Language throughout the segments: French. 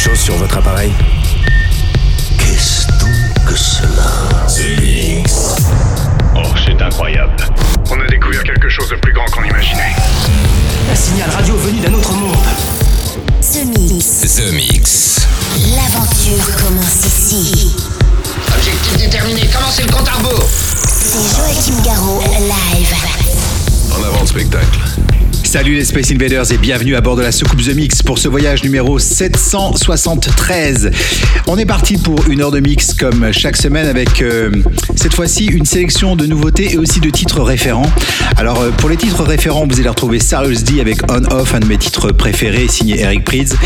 chose sur votre appareil Qu'est-ce donc que cela? Oh, c'est incroyable. On a découvert quelque chose de plus grand qu'on imaginait. Un signal radio venu d'un autre monde. The Mix. The Mix. L'aventure commence ici. Objectif déterminé, commencez le compte à rebours. C'est Joachim Garraud, live. En avant le spectacle. Salut les Space Invaders et bienvenue à bord de la soucoupe The Mix pour ce voyage numéro 773. On est parti pour une heure de mix comme chaque semaine avec euh, cette fois-ci une sélection de nouveautés et aussi de titres référents. Alors euh, pour les titres référents, vous allez retrouver Serious D avec On Off, un de mes titres préférés signé Eric Prydz.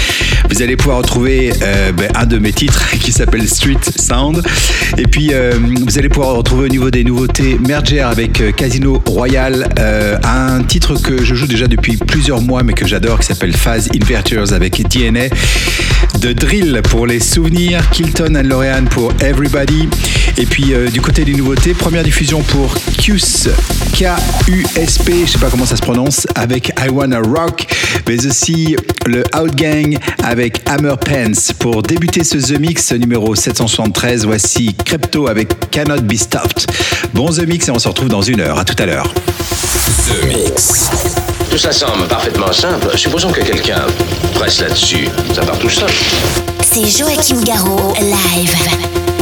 Vous allez pouvoir retrouver euh, ben, un de mes titres qui s'appelle Street Sound. Et puis vous allez pouvoir retrouver au niveau des nouveautés Merger avec Casino Royal, un titre que je joue déjà depuis plusieurs mois mais que j'adore qui s'appelle Phase Inverters avec DNA. De Drill pour les souvenirs, Kilton and Lorean pour Everybody. Et puis euh, du côté des nouveautés, première diffusion pour QS, K-U-S-P, je sais pas comment ça se prononce, avec I Wanna Rock, mais aussi le Outgang avec Hammer Pants. Pour débuter ce The Mix numéro 773, voici Crypto avec Cannot Be Stopped. Bon The Mix et on se retrouve dans une heure. À tout à l'heure. The Mix. Tout ça semble parfaitement simple. Supposons que quelqu'un presse là-dessus. Ça part tout seul. C'est Joachim Garraud, live.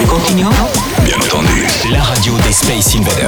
Et continuons Bien entendu, la radio des Space Invaders.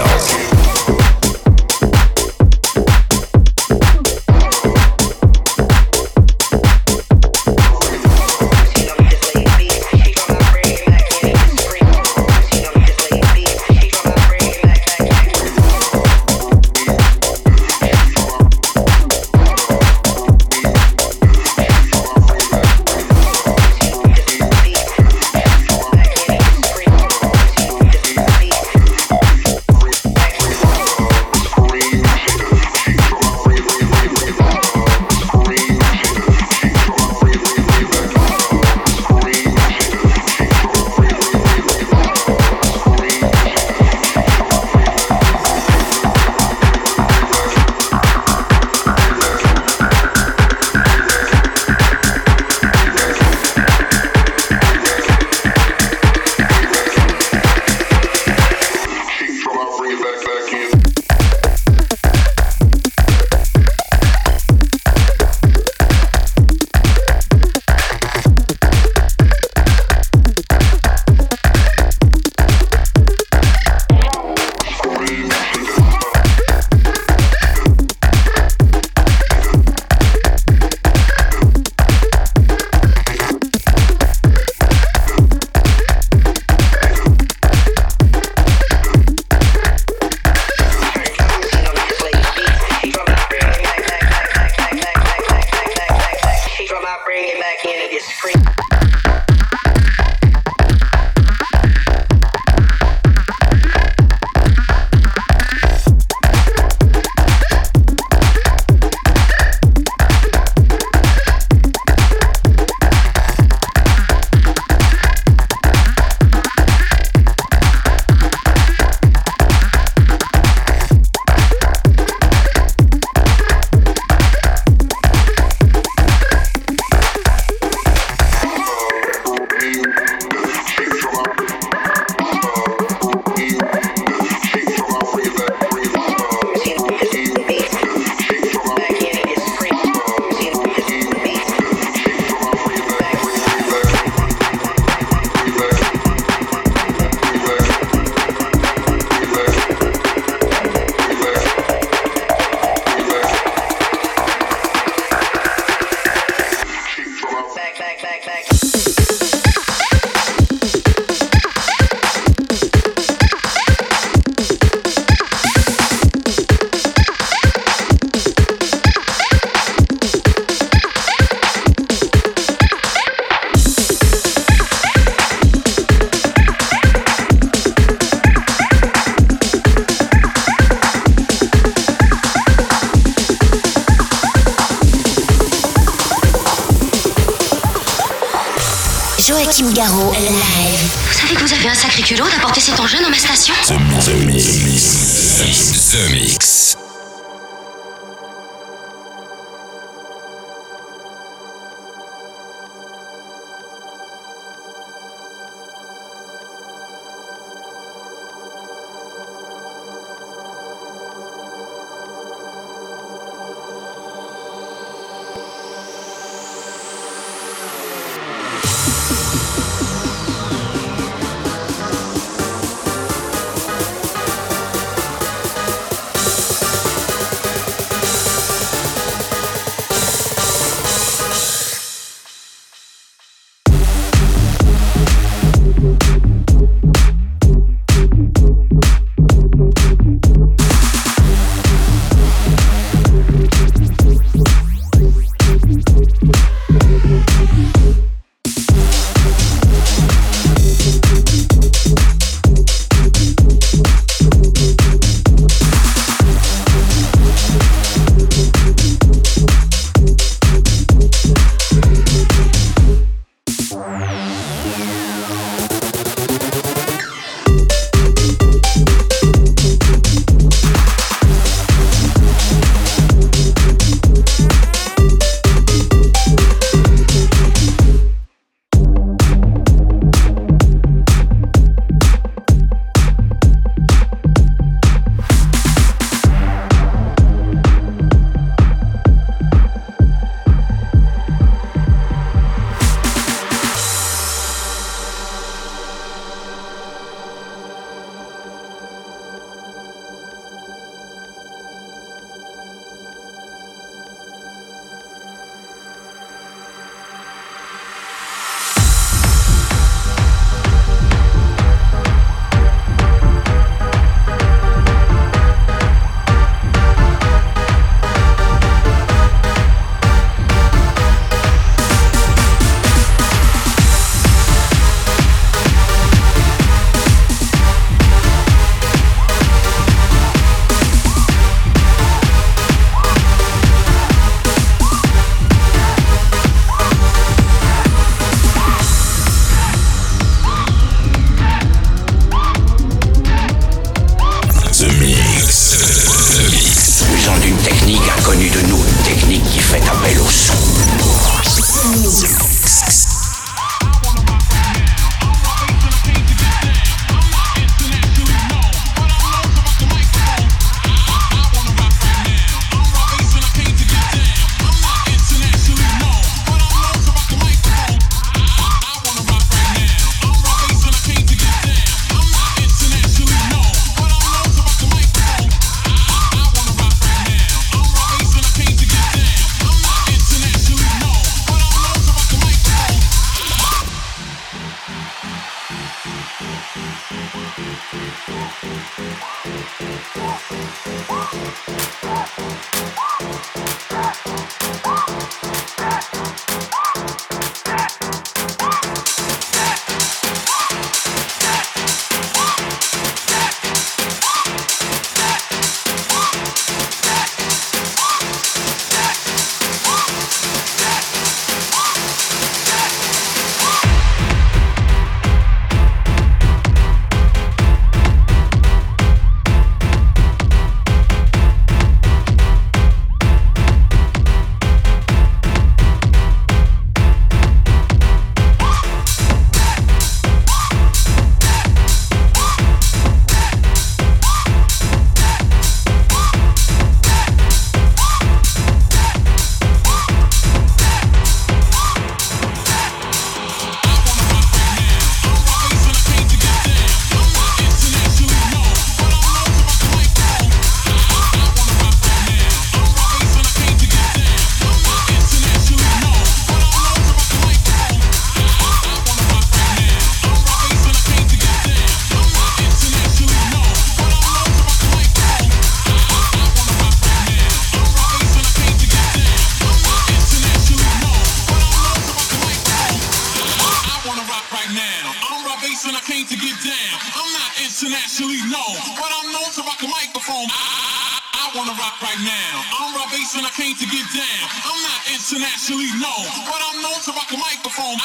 But I'm known to rock a microphone.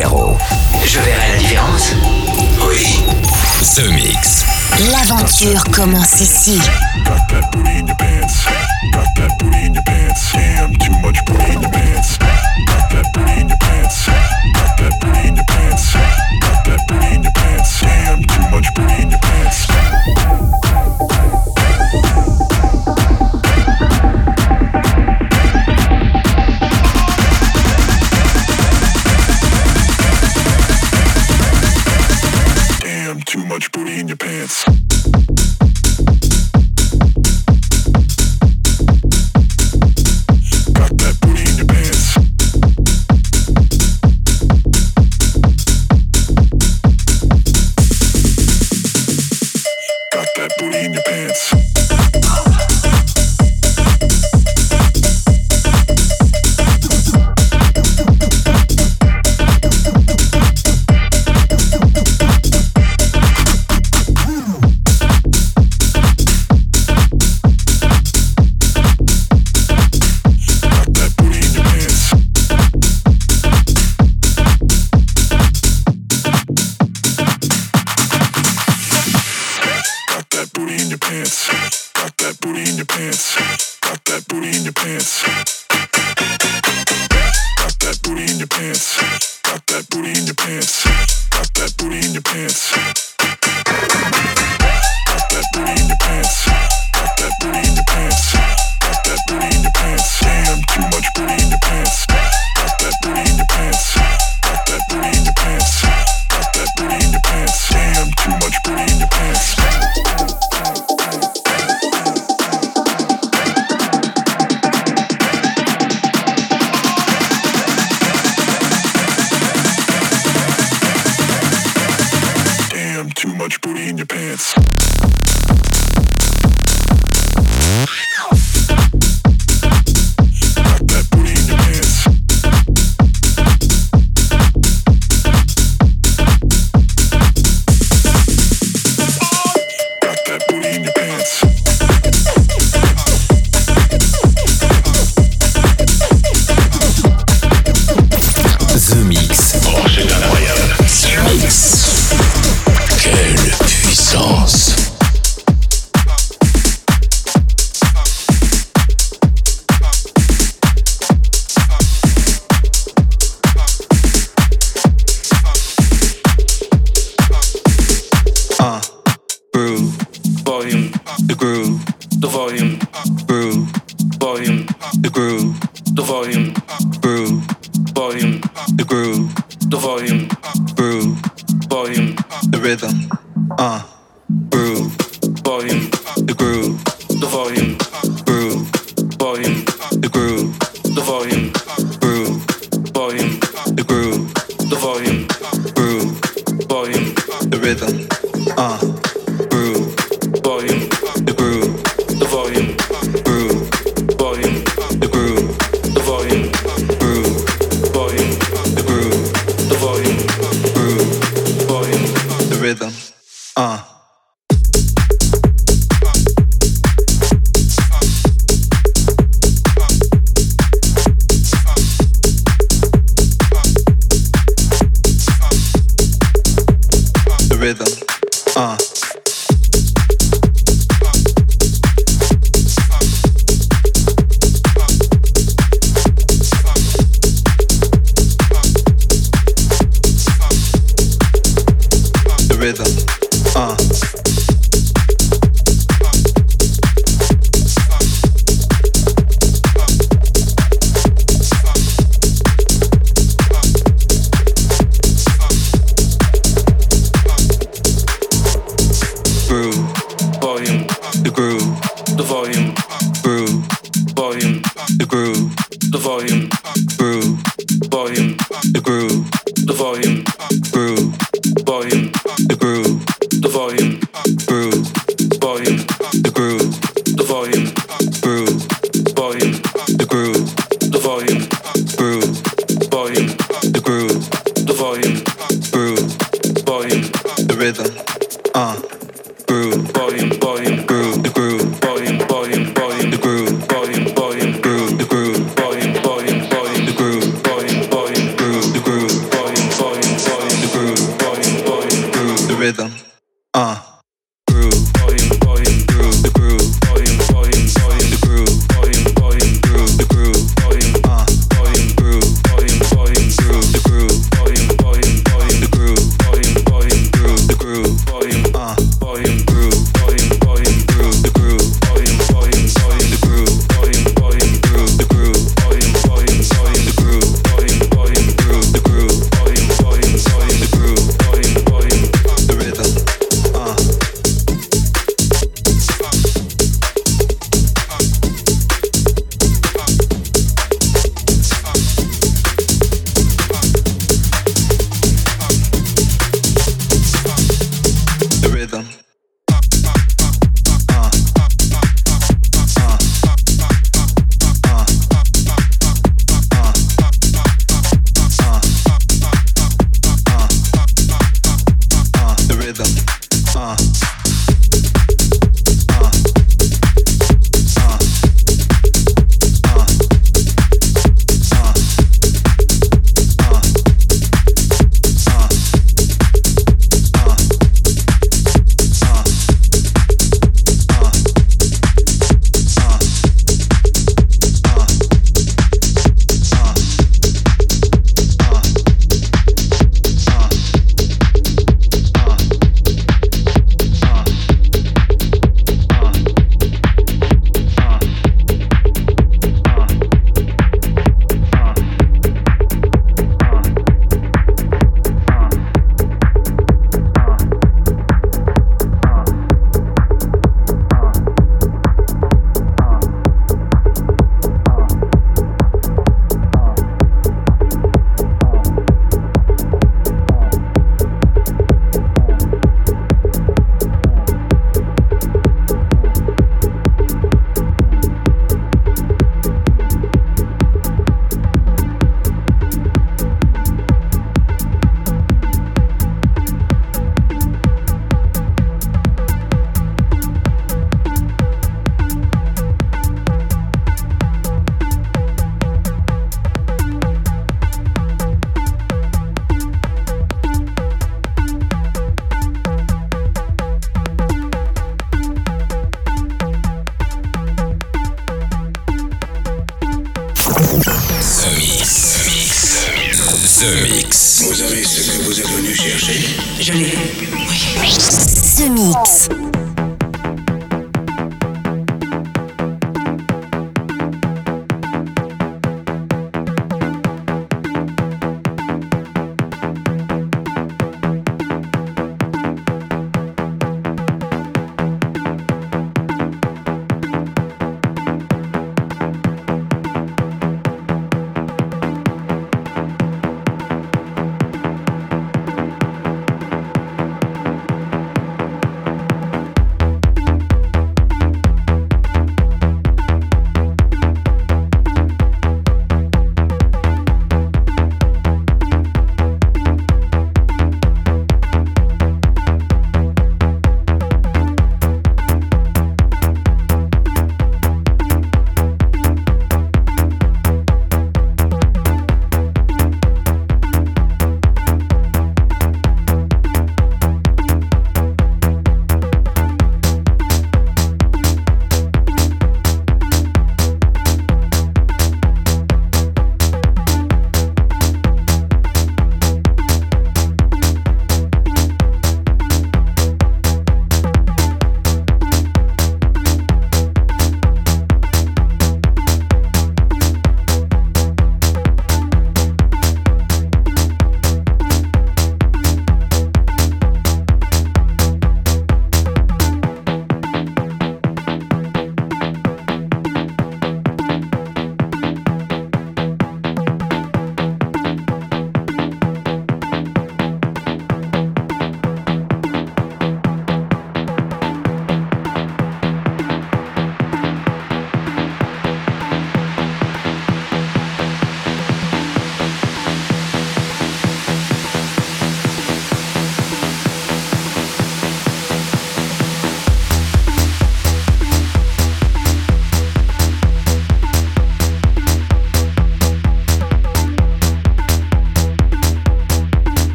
Je verrai la différence Oui. The Mix. L'aventure commence ici. rhythm, uh, groove, volume, the groove, the volume, groove, volume, the groove, the volume, groove, volume, the groove, the volume, groove, volume, the rhythm.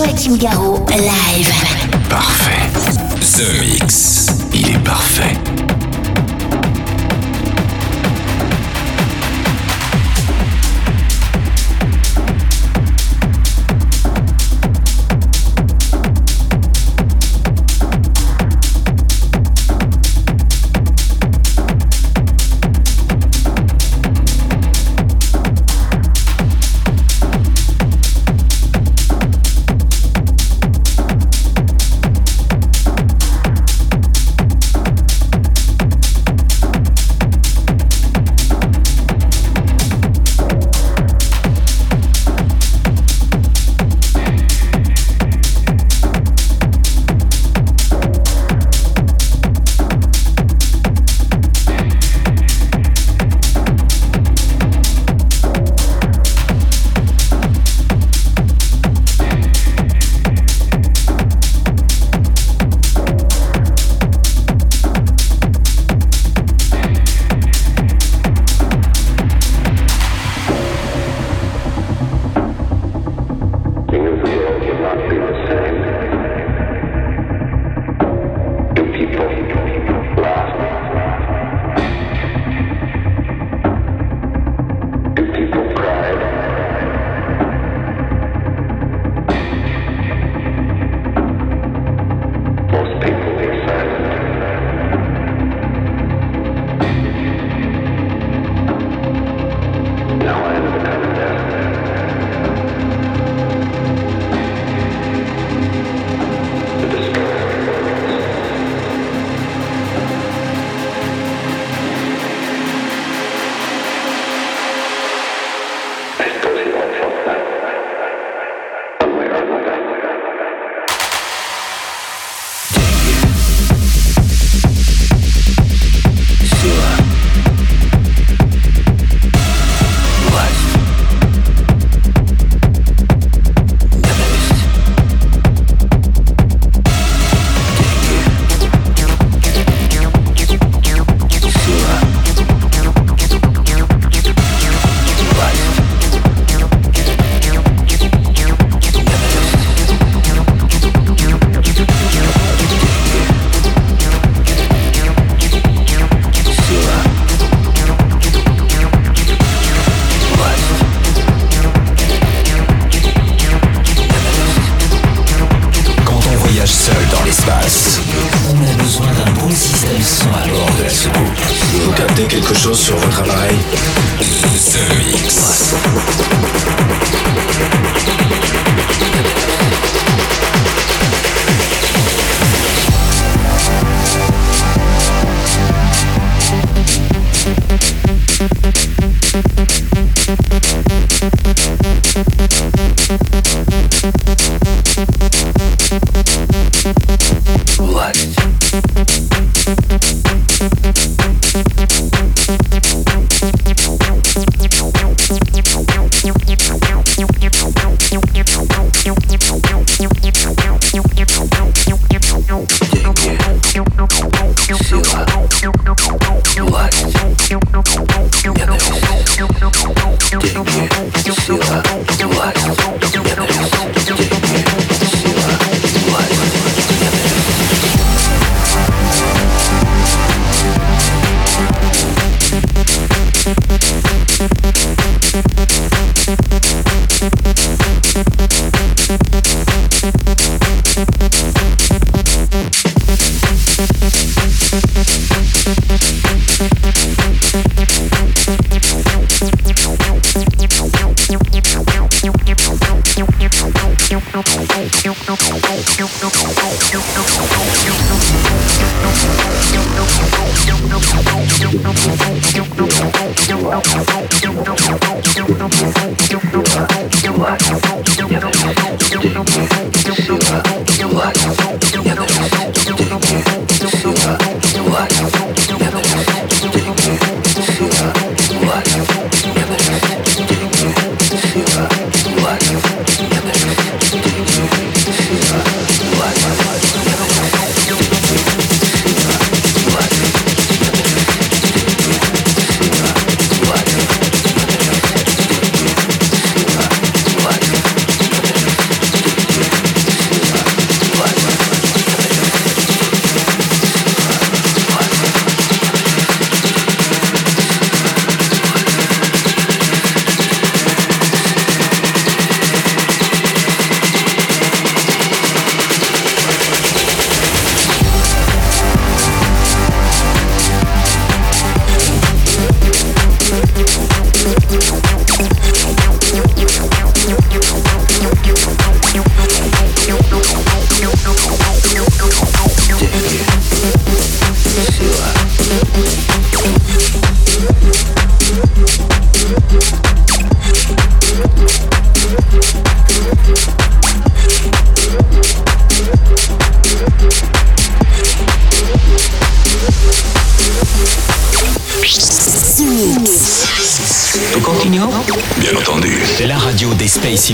Joachim Garraud, live. Parfait. The Mix. Il est parfait.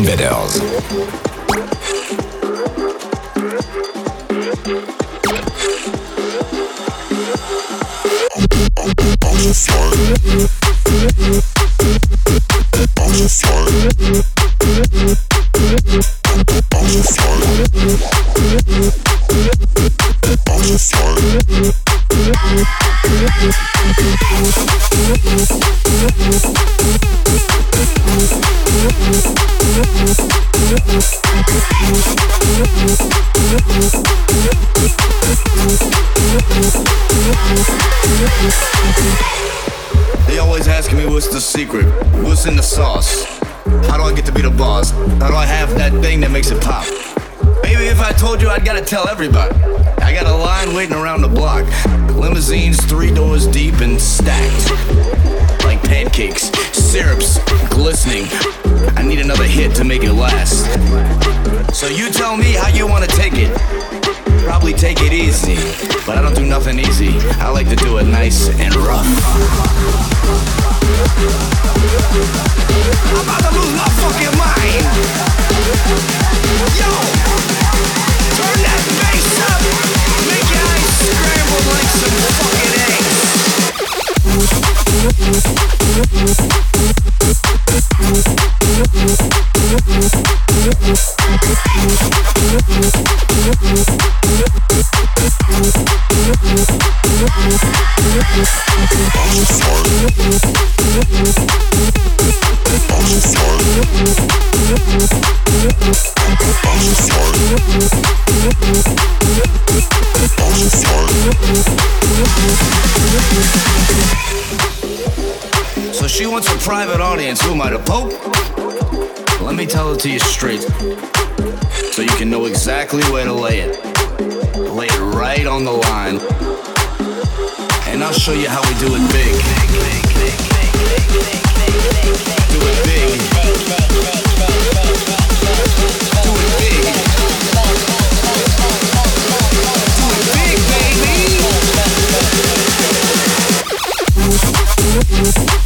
Invaders. Tell everybody. I got a line waiting around the block. Limousines three doors deep and stacked. Like pancakes, syrups glistening. I need another hit to make it last. So you tell me how you wanna take it. Probably take it easy, but I don't do nothing easy. I like to do it nice and rough. I'm about to lose my fucking mind. Yo! Private audience. Who am I, the Pope? Let me tell it to you straight. So you can know exactly where to lay it. Lay it right on the line. And I'll show you how we do it big. Do it big. Do it big. Do it big,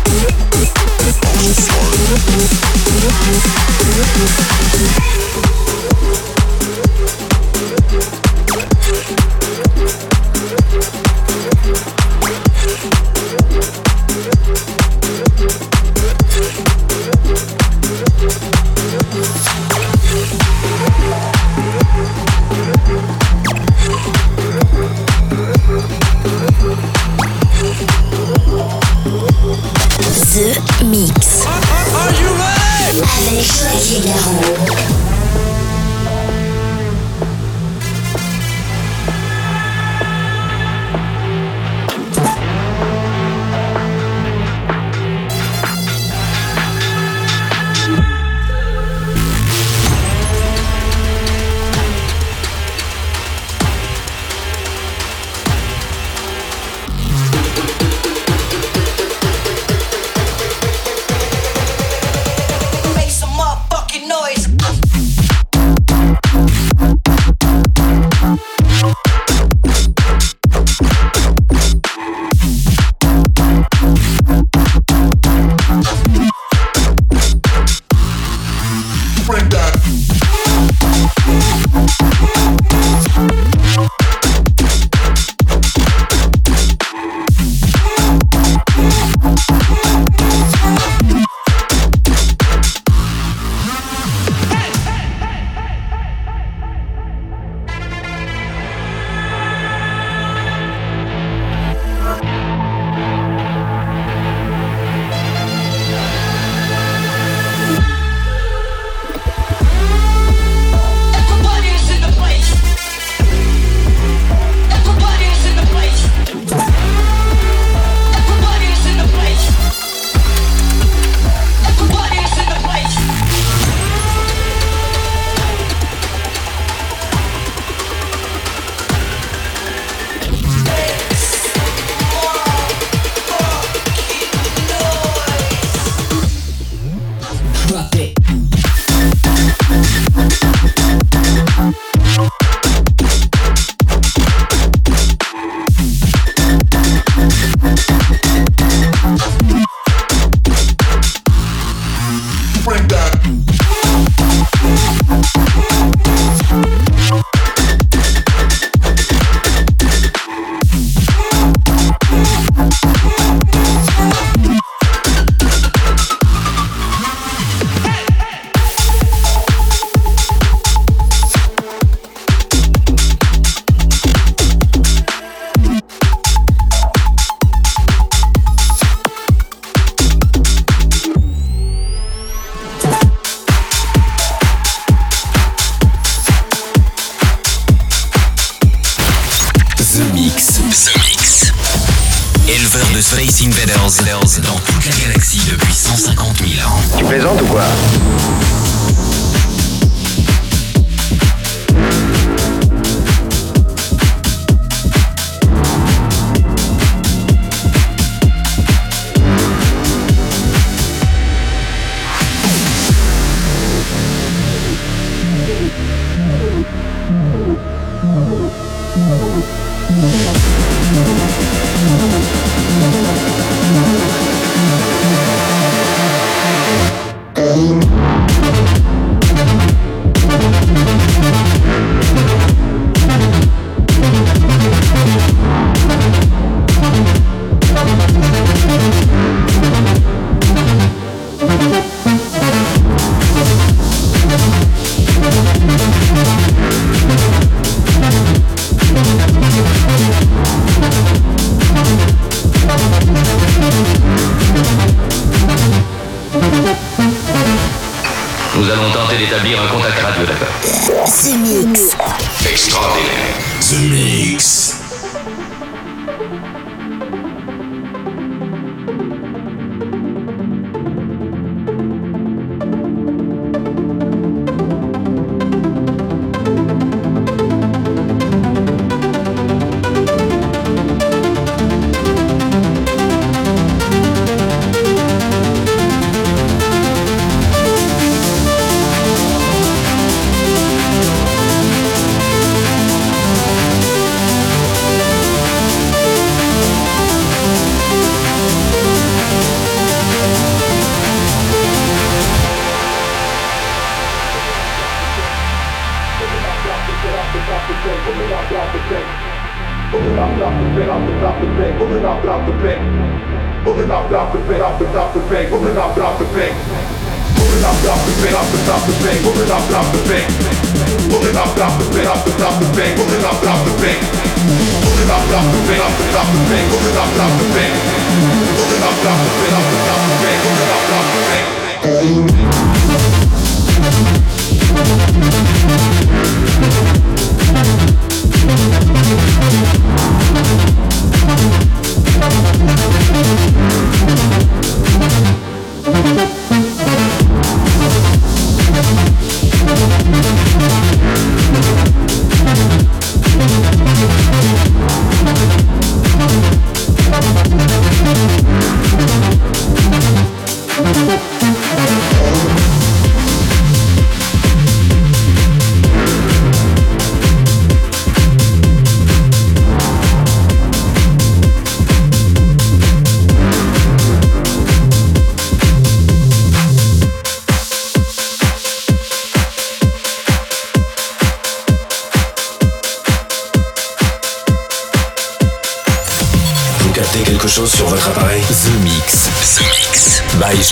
Extraordinaire. The Mix.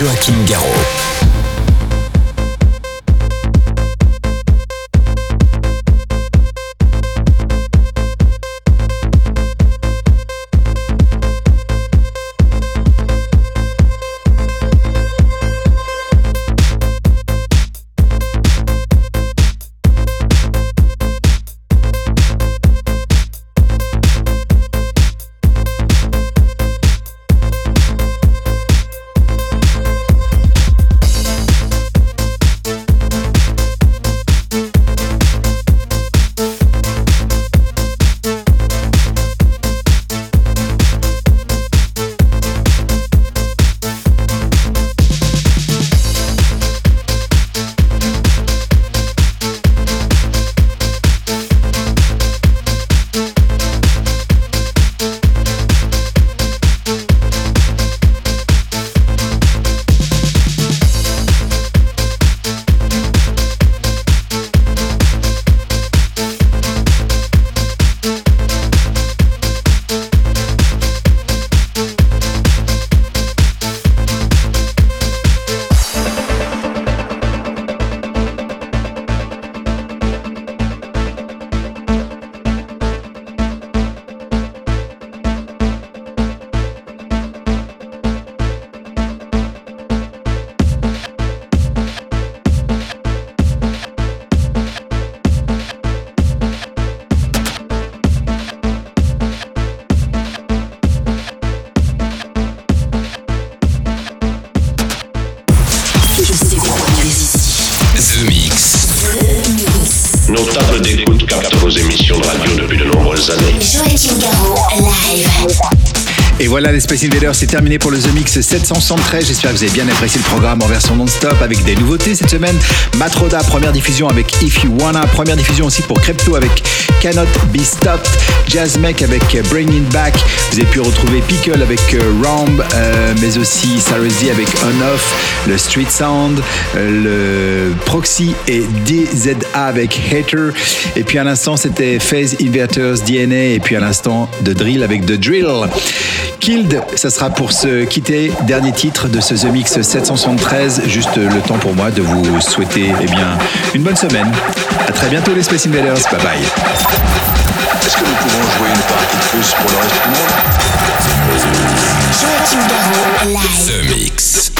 Joachim Garraud. Voilà, les Space Invaders, c'est terminé pour le The Mix 773. J'espère que vous avez bien apprécié le programme en version non-stop avec des nouveautés cette semaine. Matroda, première diffusion avec If You Wanna, première diffusion aussi pour Crypto avec Cannot Be Stopped, Jazzmek avec Bring It Back. Vous avez pu retrouver Pickle avec euh, Ramb, euh, mais aussi Sarezi avec On Off, le Street Sound, euh, le Proxy et DZA avec Hater. Et puis à l'instant, c'était Phase Inverters DNA. Et puis à l'instant, The Drill avec The Drill. Killed, ça sera pour se quitter. Dernier titre de ce The Mix 773. Juste le temps pour moi de vous souhaiter eh bien, une bonne semaine. À très bientôt les Space Invaders. Bye bye. Est-ce que nous pouvons jouer une partie de plus pour le reste du monde? The Mix.